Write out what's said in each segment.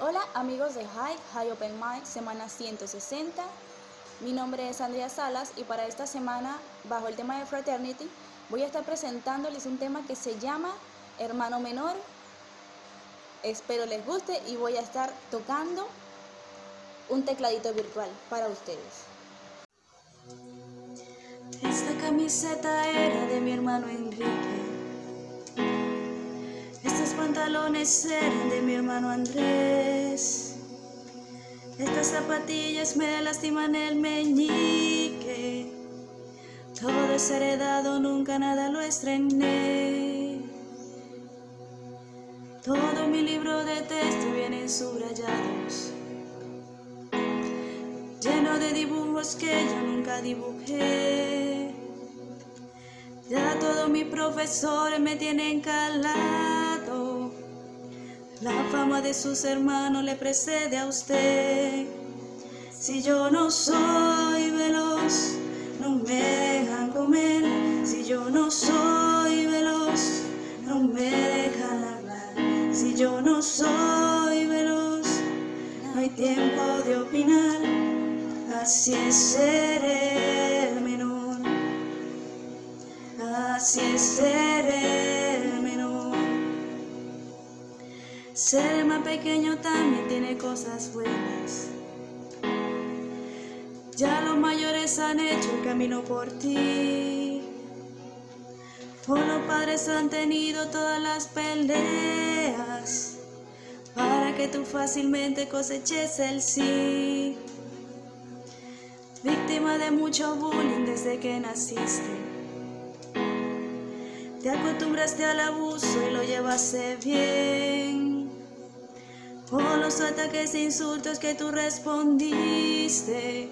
Hola amigos de High, High Open Mind, semana 160. Mi nombre es Andrea Salas y para esta semana, bajo el tema de Fraternity, voy a estar presentándoles un tema que se llama Hermano Menor. Espero les guste y voy a estar tocando un tecladito virtual para ustedes. Esta camiseta era de mi hermano Enrique. Pantalones eran de mi hermano Andrés. Estas zapatillas me lastiman el meñique. Todo es heredado, nunca nada lo estrené. Todo mi libro de texto viene subrayados, lleno de dibujos que yo nunca dibujé. Ya todos mis profesores me tienen calado. La fama de sus hermanos le precede a usted. Si yo no soy veloz, no me dejan comer. Si yo no soy veloz, no me dejan hablar. Si yo no soy veloz, no hay tiempo de opinar. Así es ser menor. Así es ser Ser más pequeño también tiene cosas buenas. Ya los mayores han hecho el camino por ti. Por los padres han tenido todas las peleas para que tú fácilmente coseches el sí. Víctima de mucho bullying desde que naciste. Te acostumbraste al abuso y lo llevaste bien. Por los ataques e insultos que tú respondiste.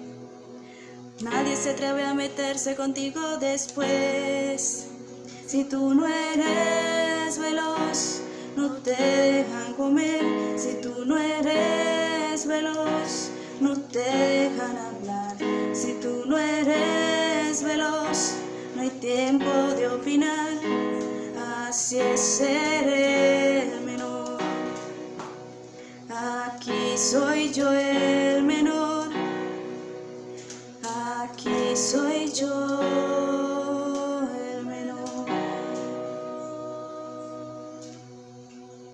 Nadie se atreve a meterse contigo después. Si tú no eres veloz, no te dejan comer. Si tú no eres veloz, no te dejan hablar. Si tú no eres veloz, no hay tiempo de opinar. Así es ser soy yo el